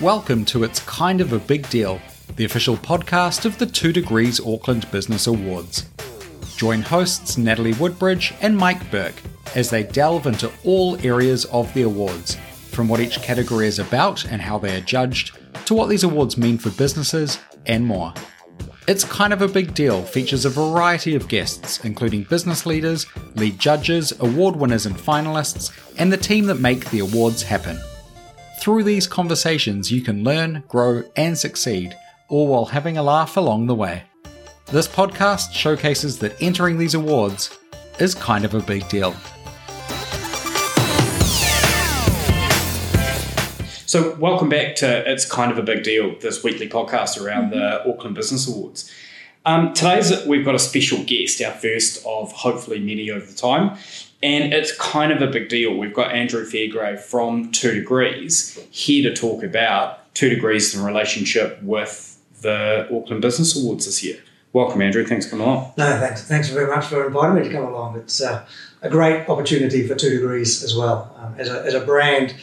Welcome to It's Kind of a Big Deal, the official podcast of the Two Degrees Auckland Business Awards. Join hosts Natalie Woodbridge and Mike Burke as they delve into all areas of the awards, from what each category is about and how they are judged, to what these awards mean for businesses, and more. It's Kind of a Big Deal features a variety of guests, including business leaders, lead judges, award winners and finalists, and the team that make the awards happen. Through these conversations, you can learn, grow, and succeed, all while having a laugh along the way. This podcast showcases that entering these awards is kind of a big deal. So, welcome back to It's Kind of a Big Deal, this weekly podcast around the Auckland Business Awards. Um, today's we've got a special guest, our first of hopefully many over the time, and it's kind of a big deal. We've got Andrew Fairgray from Two Degrees here to talk about Two Degrees in relationship with the Auckland Business Awards this year. Welcome, Andrew. Thanks for coming along. No, thanks. Thanks very much for inviting me to come along. It's uh, a great opportunity for Two Degrees as well. Um, as, a, as a brand,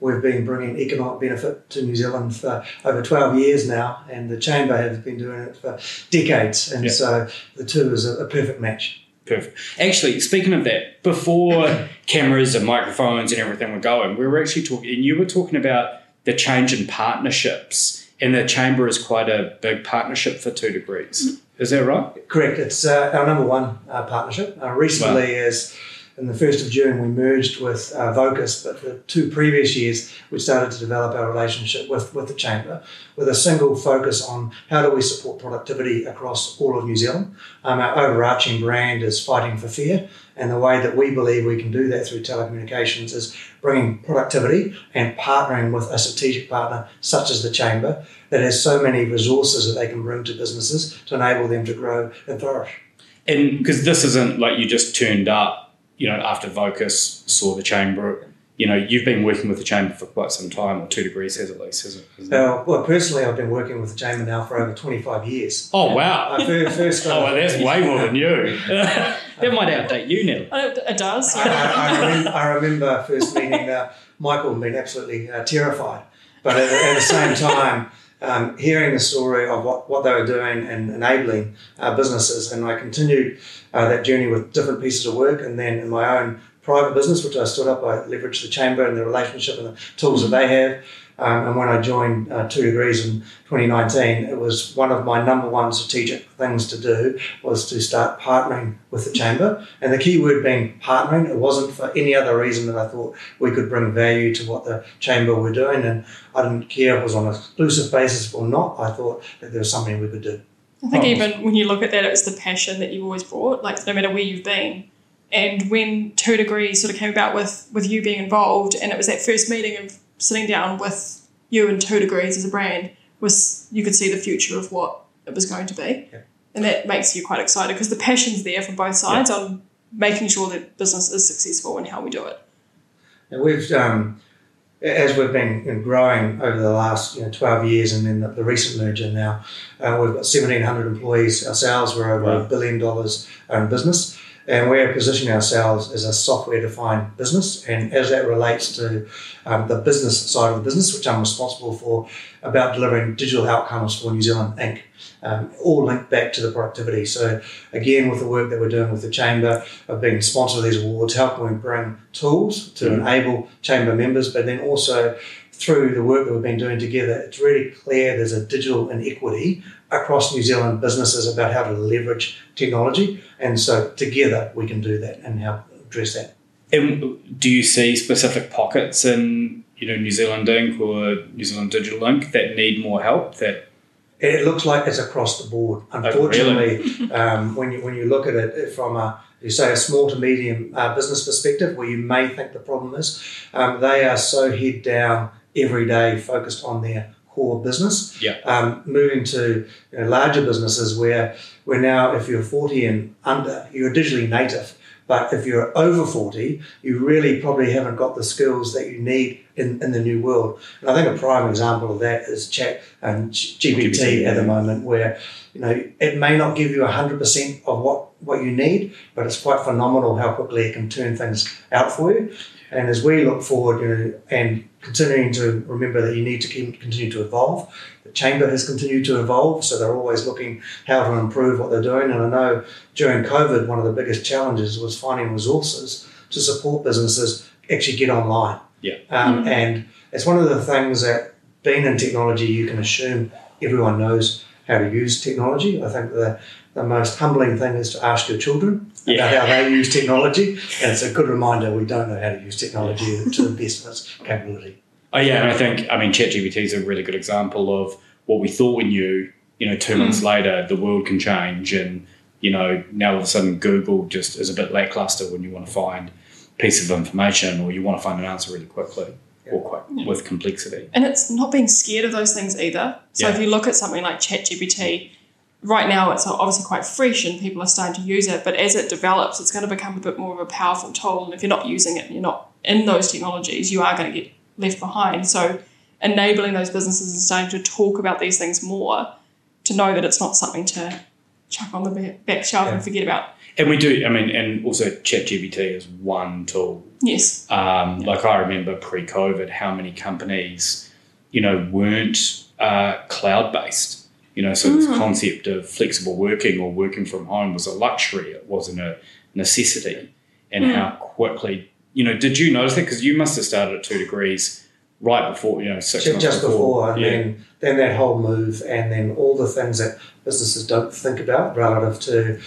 we've been bringing economic benefit to New Zealand for over 12 years now, and the Chamber has been doing it for decades. And Yeah. so the two is a, a perfect match. Perfect. Actually, speaking of that, before cameras and microphones and everything were going, we were actually talking, and you were talking about the change in partnerships, and the chamber is quite a big partnership for Two Degrees. Is that right? Correct. It's uh, our number one uh, partnership. Uh, recently, as in the 1st of June, we merged with uh, Vocus, but the two previous years, we started to develop our relationship with, with the Chamber with a single focus on how do we support productivity across all of New Zealand. Um, our overarching brand is Fighting for Fair, and the way that we believe we can do that through telecommunications is bringing productivity and partnering with a strategic partner such as the Chamber that has so many resources that they can bring to businesses to enable them to grow and flourish. And because this isn't like you just turned up, you know, after Vocus saw the chamber. You know, you've been working with the chamber for quite some time, or Two Degrees has at least, hasn't hasn't it? Uh, well, personally, I've been working with the Chamber now for over 25 years. Oh wow! I fir- first got Oh, well, that's way more than you. that might outdate you, Nell. It it does. I, I, I, remember, I remember first meeting uh, Michael and being absolutely uh, terrified, but at, at the same time, um, hearing the story of what, what they were doing and enabling uh, businesses, and I continued uh, that journey with different pieces of work, and then in my own private business, which I stood up, I leveraged the chamber and the relationship and the tools that they have. Um, and when I joined uh, Two Degrees in 2019, it was one of my number one strategic things to do was to start partnering with the chamber. And the key word being partnering. It wasn't for any other reason that I thought we could bring value to what the chamber were doing. And I didn't care if it was on an exclusive basis or not. I thought that there was something we could do. I think even when you look at that, it was the passion that you've always brought, like no matter where you've been. And when Two Degrees sort of came about with, with you being involved, and it was that first meeting of sitting down with you and Two Degrees as a brand, was you could see the future of what it was going to be. Yeah. And that makes you quite excited because the passion's there from both sides on making sure that business is successful and how we do it. And we've, um, as we've been growing over the last you know, 12 years and then the, the recent merger now, uh, we've got 1,700 employees ourselves. We're over Wow. a billion dollars in business. And we're positioning ourselves as a software defined business. And as that relates to um, the business side of the business, which I'm responsible for, about delivering digital outcomes for New Zealand Inc., um, all linked back to the productivity. So, again, with the work that we're doing with the Chamber of being sponsor of these awards, how can we bring tools to Mm. enable Chamber members, but then also through the work that we've been doing together, it's really clear there's a digital inequity across New Zealand businesses about how to leverage technology. And so together we can do that and help address that. And do you see specific pockets in you know New Zealand Inc. or New Zealand Digital Inc. that need more help? That It looks like it's across the board. Oh, Unfortunately, um, when you when you look at it from a you say a small to medium uh, business perspective, where you may think the problem is, um, they are so head down every day, focused on their core business. Yeah. Um, moving to you know, larger businesses where where now if you're 40 and under, you're digitally native. But if you're over 40, you really probably haven't got the skills that you need in, in the new world. And I think a prime example of that is chat um, and GPT, GPT, at the moment, where you know it may not give you hundred percent of what what you need, but it's quite phenomenal how quickly it can turn things out for you. And as we look forward, you know, and continuing to remember that you need to keep continue to evolve. The chamber has continued to evolve, so they're always looking how to improve what they're doing. And I know during COVID, one of the biggest challenges was finding resources to support businesses actually get online. Yeah. Um, And it's one of the things that being in technology, you can assume everyone knows how to use technology. I think the the most humbling thing is to ask your children Yeah. about how they use technology, and it's a good reminder we don't know how to use technology to the best of its capability. Oh yeah, and I think I mean ChatGPT is a really good example of what we thought we knew. You know, two months hmm. later, the world can change, and you know now all of a sudden Google just is a bit lackluster when you want to find a piece of information or you want to find an answer really quickly with complexity. And it's not being scared of those things either. So Yeah. if you look at something like ChatGPT, right now it's obviously quite fresh and people are starting to use it, but as it develops, it's going to become a bit more of a powerful tool. And if you're not using it, and you're not in those technologies, you are going to get left behind. So enabling those businesses and starting to talk about these things more to know that it's not something to chuck on the back- back shelf and forget about. And we do, I mean, and also ChatGPT is one tool Yes. Um, like I remember pre-COVID, how many companies, you know, weren't uh, cloud-based. You know, so this concept of flexible working or working from home was a luxury. It wasn't a necessity. And how quickly, you know, did you notice that? Because you must have started at two degrees right before, you know, six Ju- months just before, and yeah. then then that whole move, and then all the things that businesses don't think about relative to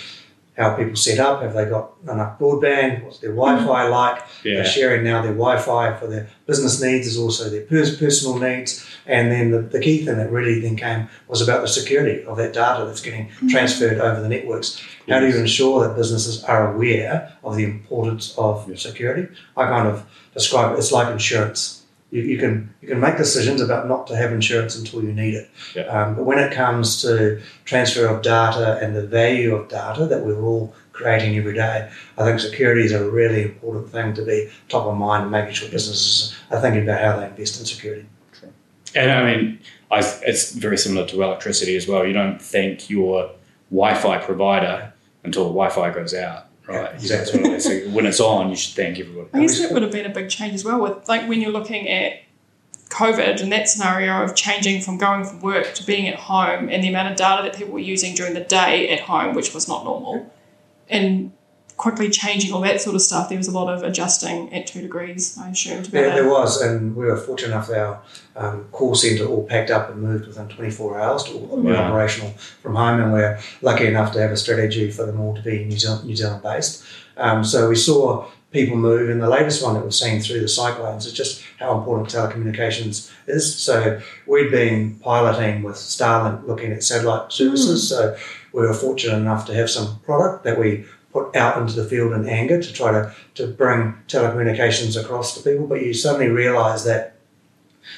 how people set up. Have they got enough broadband? What's their mm-hmm. Wi-Fi like? yeah. They're sharing now their Wi-Fi for their business needs, is also their pers- personal needs, and then the, the key thing that really then came was about the security of that data that's getting mm-hmm. transferred over the networks. How do you ensure that businesses are aware of the importance of Yes. security? I kind of describe it. It's like insurance. You, you can you can make decisions about not to have insurance until you need it. Yeah. Um, but when it comes to transfer of data and the value of data that we're all creating every day, I think security is a really important thing to be top of mind and making sure businesses are thinking about how they invest in security. True. And I mean, I, it's very similar to electricity as well. You don't thank your Wi-Fi provider until the Wi-Fi goes out, right? Yeah, exactly. That's what it is. So when it's on, you should thank everybody. I guess that would have been a big change as well with like when you're looking at COVID and that scenario of changing from going from work to being at home and the amount of data that people were using during the day at home, which was not normal, and quickly changing all that sort of stuff. There was a lot of adjusting at two degrees, I assume, Yeah, there was, and we were fortunate enough that our um, call centre all packed up and moved within 24 hours to all be Wow. operational from home, and we're lucky enough to have a strategy for them all to be New Zealand, New Zealand based. Um, so we saw people move, and the latest one that we've seen through the cyclones is just how important telecommunications is. So we'd been piloting with Starlink looking at satellite services, so we were fortunate enough to have some product that we put out into the field in anger to try to, to bring telecommunications across to people, but you suddenly realise that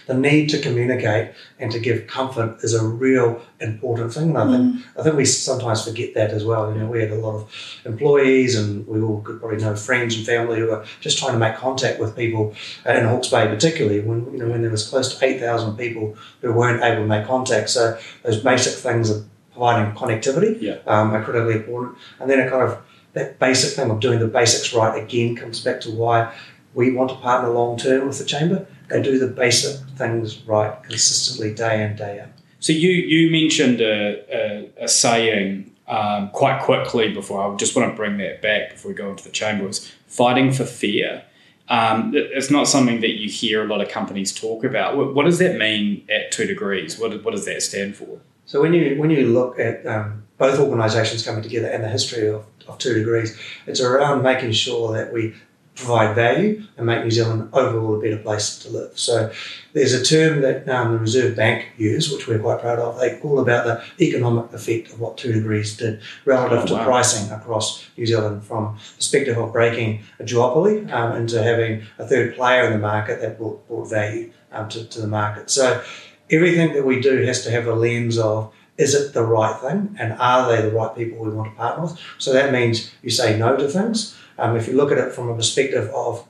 the need to communicate and to give comfort is a real important thing. And I think I think we sometimes forget that as well. You know, we had a lot of employees and we all could probably know friends and family who were just trying to make contact with people uh, in Hawke's Bay particularly when you know when there was close to eight thousand people who weren't able to make contact. So those basic things of providing connectivity Yeah. um, are critically important. And then it kind of that basic thing of doing the basics right again comes back to why we want to partner long term with the chamber. They do the basic things right consistently day in day out. So you you mentioned a, a, a saying um, quite quickly before. I just want to bring that back before we go into the chamber. Was fighting for fair. Um, it's not something that you hear a lot of companies talk about. What, what does that mean at two degrees? What, what does that stand for? So when you when you look at um, both organisations coming together and the history of, of two degrees, it's around making sure that we provide value and make New Zealand overall a better place to live. So there's a term that um, the Reserve Bank use, which we're quite proud of. They call about the economic effect of what two degrees did relative Oh, to pricing across New Zealand from the perspective of breaking a duopoly um, into having a third player in the market that brought, brought value um, to, to the market. So everything that we do has to have a lens of is it the right thing and are they the right people we want to partner with? So that means you say no to things. Um, if you look at it from a perspective of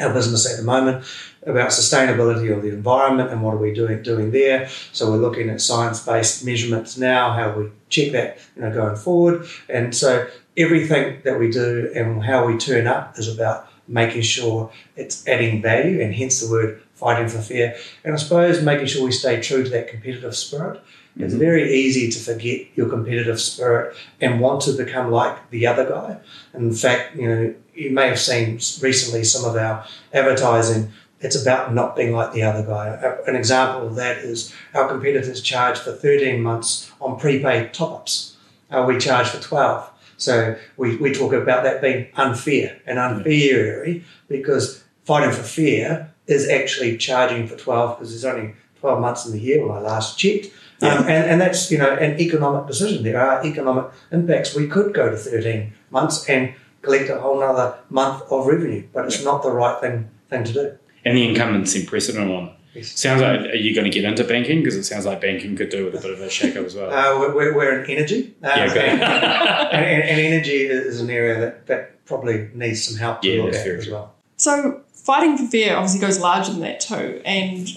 our business at the moment, about sustainability of the environment and what are we doing doing there. So we're looking at science-based measurements now, how we check that you know going forward. And so everything that we do and how we turn up is about making sure it's adding value and hence the word fighting for fair. And I suppose making sure we stay true to that competitive spirit. It's very easy to forget your competitive spirit and want to become like the other guy. In fact, you know, you may have seen recently some of our advertising. It's about not being like the other guy. An example of that is our competitors charge for 13 months on prepaid top ups. Uh, we charge for 12. So we, we talk about that being unfair and unfair because fighting for fair is actually charging for 12 because there's only 12 months in the year when I last checked. Yeah. Um, and, and that's, you know, an economic decision. There are economic impacts. We could go to 13 months and collect a whole other month of revenue, but it's not the right thing thing to do. And the incumbents in precedent on it. Yes. Sounds like, are you going to get into banking? Because it sounds like banking could do with a bit of a shake-up as well. Uh, we're- we're, we're in energy. Uh, Yeah, good. and, and, and energy is an area that, that probably needs some help to Yeah, look at very as well. So fighting for fair obviously goes larger than that too, and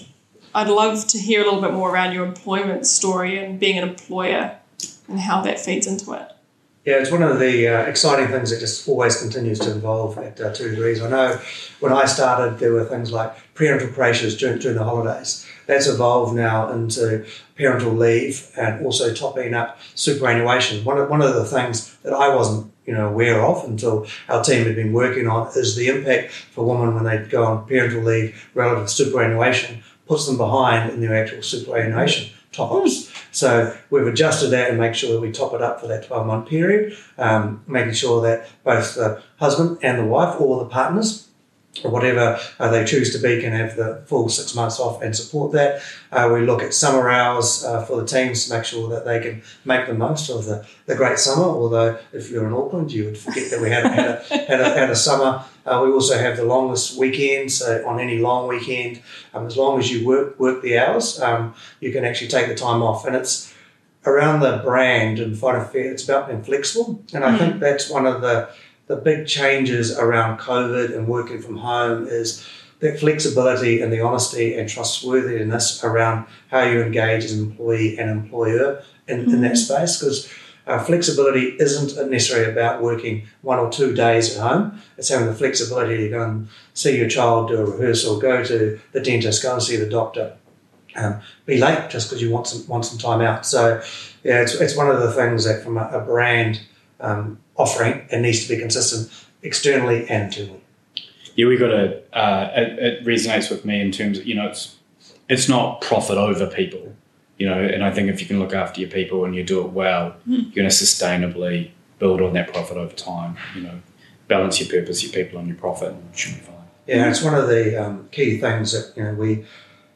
I'd love to hear a little bit more around your employment story and being an employer and how that feeds into it. Yeah, it's one of the uh, exciting things that just always continues to evolve at uh, two degrees. I know when I started, there were things like parental pressures during, during the holidays. That's evolved now into parental leave and also topping up superannuation. One of, one of the things that I wasn't you know aware of until our team had been working on is the impact for women when they go on parental leave relative to superannuation puts them behind in their actual superannuation top ups. So we've adjusted that and make sure that we top it up for that 12 month period, um, making sure that both the husband and the wife or the partners or whatever uh, they choose to be can have the full six months off and support that. Uh, we look at summer hours uh, for the teams to make sure that they can make the most of the, the great summer. Although if you're in Auckland, you would forget that we had, had, a, had, a, had a summer. Uh, we also have the longest weekend, so on any long weekend, um, as long as you work work the hours, um, you can actually take the time off. And it's around the brand and fighting fair. It's about being flexible, and I think that's one of the the big changes around COVID and working from home is that flexibility and the honesty and trustworthiness around how you engage as an employee and employer in, in that space because uh, flexibility isn't necessarily about working one or two days at home. It's having the flexibility to go and see your child do a rehearsal, go to the dentist, go and see the doctor, um, be late just because you want some want some time out. So, yeah, it's, it's one of the things that from a, a brand um, offering, it needs to be consistent externally and internally. Yeah, we got a. Uh, it, it resonates with me in terms of you know it's it's not profit over people, you know, and I think if you can look after your people and you do it well, you're going to sustainably build on that profit over time. You know, balance your purpose, your people, and your profit, and it should be fine. Yeah, it's one of the um, key things that you know we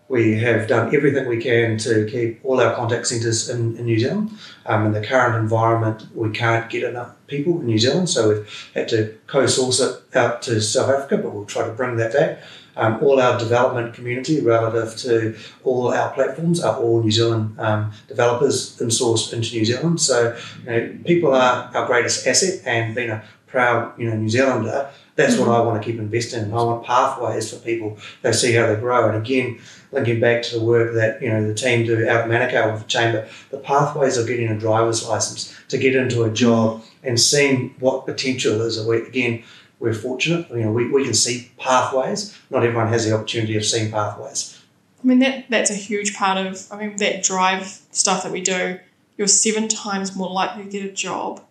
we have done everything we can to keep all our contact centres in, in New Zealand. Um, in the current environment, we can't get enough people in New Zealand, so we've had to co-source it out to South Africa, but we'll try to bring that back. Um, all our development community relative to all our platforms are all New Zealand um, developers in-sourced into New Zealand. So you know, people are our greatest asset, and being a proud you know New Zealander, that's what mm. I want to keep investing in. I want pathways for people. They see how they grow, and again, linking back to the work that you know the team do out of Manukau with the chamber, the pathways of getting a driver's license to get into a job and seeing what potential is. Again, we're fortunate. You know, we, we can see pathways. Not everyone has the opportunity of seeing pathways. I mean that that's a huge part of I mean that drive stuff that we do. You're seven times more likely to get a job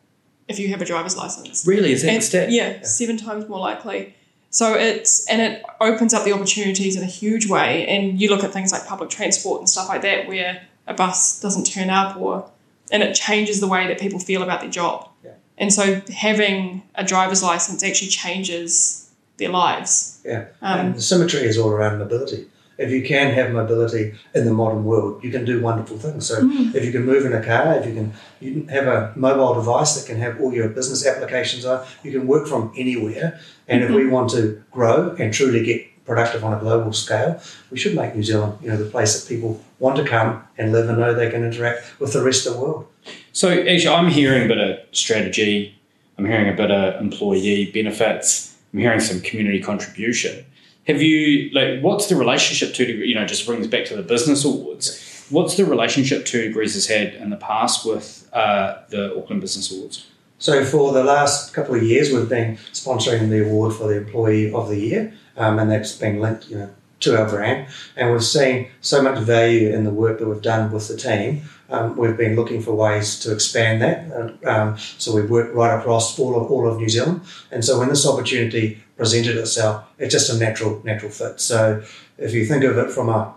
if you have a driver's license. Really, is that And- stat? Yeah, seven times more likely. So it's and it opens up the opportunities in a huge way. And you look at things like public transport and stuff like that, where a bus doesn't turn up, or and it changes the way that people feel about their job. Yeah. And so having a driver's license actually changes their lives. Yeah, Um, and the symmetry is all around mobility. If you can have mobility in the modern world, you can do wonderful things. So mm. if you can move in a car, if you can, you can have a mobile device that can have all your business applications on. You can work from anywhere. And if we mm-hmm. want to grow and truly get productive on a global scale, we should make New Zealand, you know, the place that people want to come and live and know they can interact with the rest of the world. So actually, I'm hearing a bit of strategy. I'm hearing a bit of employee benefits. I'm hearing some community contribution. Have you like what's the relationship to? You know, just to bring this back to the business awards. What's the relationship Two Degrees has had in the past with uh, the Auckland Business Awards? So for the last couple of years, we've been sponsoring the award for the Employee of the Year, um, and that's been linked, you know, to our brand. And we've seen so much value in the work that we've done with the team. Um, we've been looking for ways to expand that. Um, so we've worked right across all of all of New Zealand. And so when this opportunity presented itself, it's just a natural natural fit. So if you think of it from a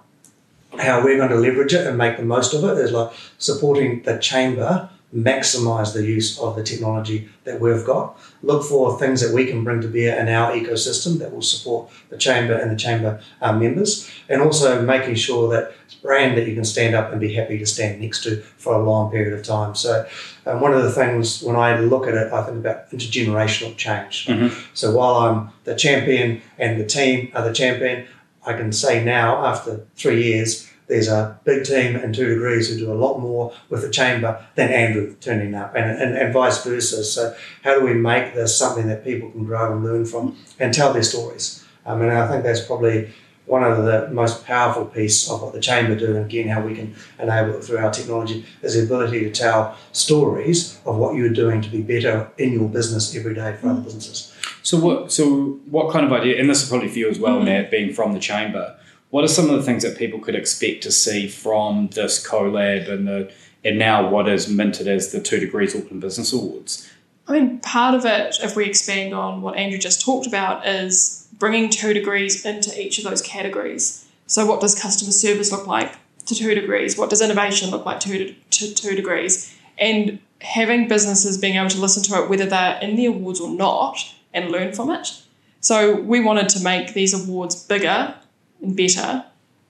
how we're going to leverage it and make the most of it is like supporting the chamber maximize the use of the technology that we've got. Look for things that we can bring to bear in our ecosystem that will support the chamber and the chamber uh, members, and also making sure that it's a brand that you can stand up and be happy to stand next to for a long period of time. So, um, one of the things when I look at it, I think about intergenerational change. Mhm. So, while I'm the champion and the team are the champion, I can say now, after three years, there's a big team in two degrees who do a lot more with the chamber than Andrew turning up, and, and, and vice versa. So, how do we make this something that people can grow and learn from and tell their stories? Um, and I think that's probably one of the most powerful piece of what the chamber do, and again, how we can enable it through our technology, is the ability to tell stories of what you're doing to be better in your business every day for other businesses. So what? So what kind of idea? And this is probably for you as well, Nat, being from the chamber. What are some of the things that people could expect to see from this collab and the and now what is minted as the Two Degrees Auckland Business Awards? I mean, part of it, if we expand on what Andrew just talked about, is bringing two degrees into each of those categories. So, what does customer service look like to two degrees? What does innovation look like to, to two degrees? And having businesses being able to listen to it, whether they're in the awards or not, and learn from it. So, we wanted to make these awards bigger and better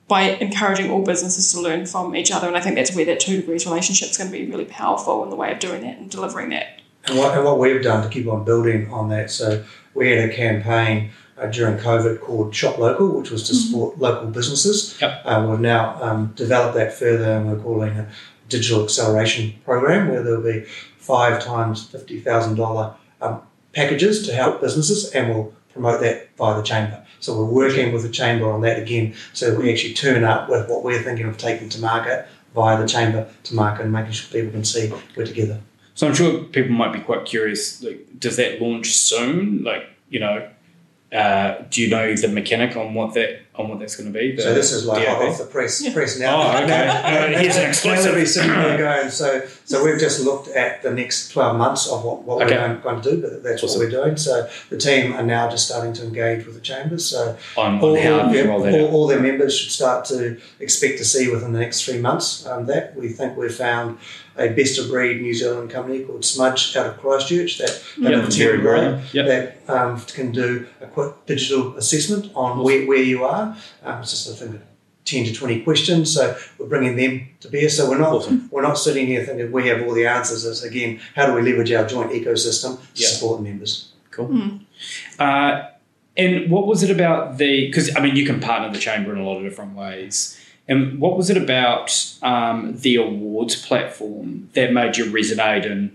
by encouraging all businesses to learn from each other. And I think that's where that two degrees relationship is going to be really powerful in the way of doing that and delivering that. And what, and what we've done to keep on building on that, so we had a campaign uh, during COVID called Shop Local, which was to support local businesses. Yep. Uh, we've now um, developed that further and we're calling a digital acceleration program where there'll be five times $50,000 um, packages to help businesses and we'll promote that via the chamber. So we're working with the chamber on that again so that we actually turn up with what we're thinking of taking to market via the chamber to market and making sure people can see we're together. So I'm sure people might be quite curious. Like, does that launch soon? Like, you know, uh, do you know the mechanic on what that on what that's going to be? The So this is like hot off the press, Yeah. press now. Oh, okay. Uh, here's an exclusive. Be sitting there going, so, so we've just looked at the next 12 months of what, what Okay. we're going, going to do, but that's Awesome. what we're doing. So the team are now just starting to engage with the chambers. So on, all, on how to yeah, roll that all, all their members should start to expect to see within the next three months um, that. We think we've found a best of breed New Zealand company called Smudge out of Christchurch that, that Yeah, have a team. Yep. that um, can do a quick digital assessment on where, where you are. Um, it's just I think 10 to 20 questions. So we're bringing them to bear. So we're not Awesome. we're not sitting here thinking we have all the answers. It's again, how do we leverage our joint ecosystem to Yeah. support the members? Cool. Uh, and what was it about the? Because I mean, you can partner the chamber in a lot of different ways. And what was it about um, the awards platform that made you resonate and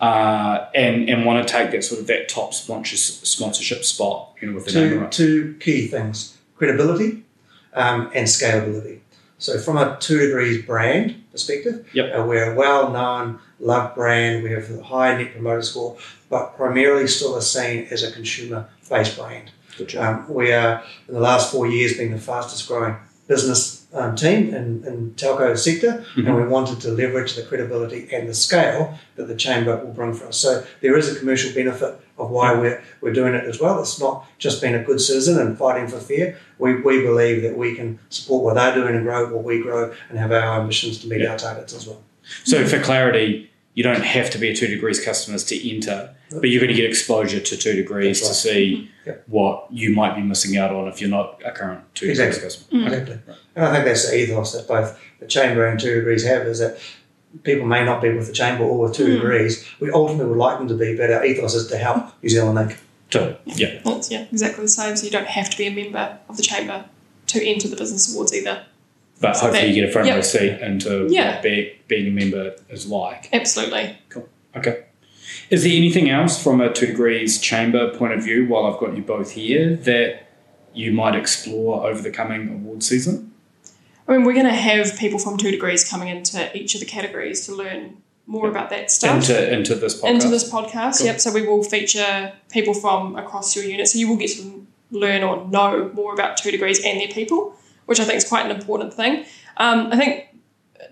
uh, and and want to take that sort of that top sponsor, sponsorship spot? You know, with the Two, right. two key things credibility um, and scalability. So, from a two degrees brand perspective, Yep. uh, we're a well known, loved brand. We have a high net promoter score, but primarily still are seen as a consumer based brand. Um, we are, in the last four years, being the fastest growing business um, team in, in telco sector, Mhm. and we wanted to leverage the credibility and the scale that the chamber will bring for us. So there is a commercial benefit of why we're, we're doing it as well. It's not just being a good citizen and fighting for fair. We, we believe that we can support what they're doing and grow what we grow and have our ambitions to meet Yeah. our targets as well. So for clarity, you don't have to be a two degrees customers to enter, but you're going to get exposure to two degrees That's to see Yep. what you might be missing out on if you're not a current two degrees Exactly. customer. Exactly. And I think that's the ethos that both the chamber and two degrees have is that people may not be with the chamber or with two Mm. degrees. We ultimately would like them to be, but our ethos is to help New Zealand Inc. Totally. Yeah. That's yeah, exactly the same. So you don't have to be a member of the chamber to enter the business awards either. But hopefully that- you get a front row yep. seat into Yeah. what be, being a member is like. Absolutely. Cool. Okay. Is there anything else from a two degrees chamber point of view while I've got you both here that you might explore over the coming award season? I mean, we're going to have people from two degrees coming into each of the categories to learn more about that stuff. Into into this podcast. Into this podcast, Cool. yep. So we will feature people from across your unit. So you will get to learn or know more about two degrees and their people, which I think is quite an important thing. Um, I think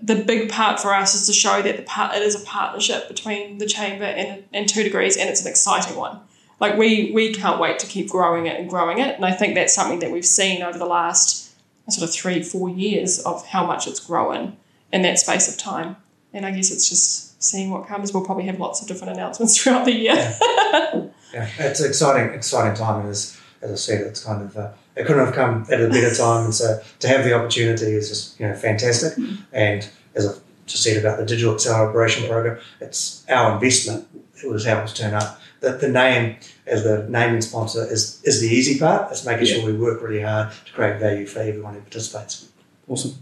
the big part for us is to show that the part it is a partnership between the chamber and, and two degrees, and it's an exciting one. Like we we can't wait to keep growing it and growing it, and I think that's something that we've seen over the last sort of three four years of how much it's grown in that space of time. And I guess it's just seeing what comes. We'll probably have lots of different announcements throughout the year. Yeah, it's an exciting, exciting time, and as, as I said, it's kind of uh, it couldn't have come at a better time, and so to have the opportunity is just you know fantastic. Mm-hmm. And as I've just said about the digital acceleration program, it's our investment. It was how it was turned up. The, the name as the naming sponsor is is the easy part. It's making Yeah. sure we work really hard to create value for everyone who participates. Awesome.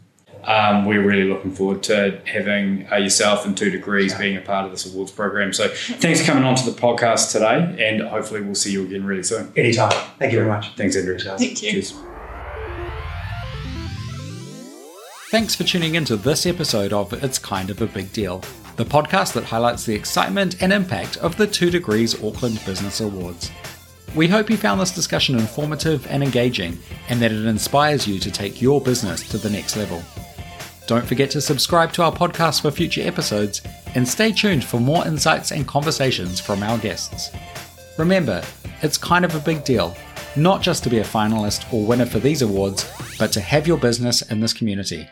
Um, we're really looking forward to having uh, yourself and Two Degrees being a part of this awards program. So thanks for coming on to the podcast today, and hopefully we'll see you again really soon. Anytime. Thank you very much. Thanks, Andrew. Thank you. Cheers. Thanks for tuning into this episode of It's Kind of a Big Deal, the podcast that highlights the excitement and impact of the Two Degrees Auckland Business Awards. We hope you found this discussion informative and engaging, and that it inspires you to take your business to the next level. Don't forget to subscribe to our podcast for future episodes, and stay tuned for more insights and conversations from our guests. Remember, it's kind of a big deal, not just to be a finalist or winner for these awards, but to have your business in this community.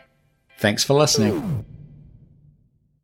Thanks for listening.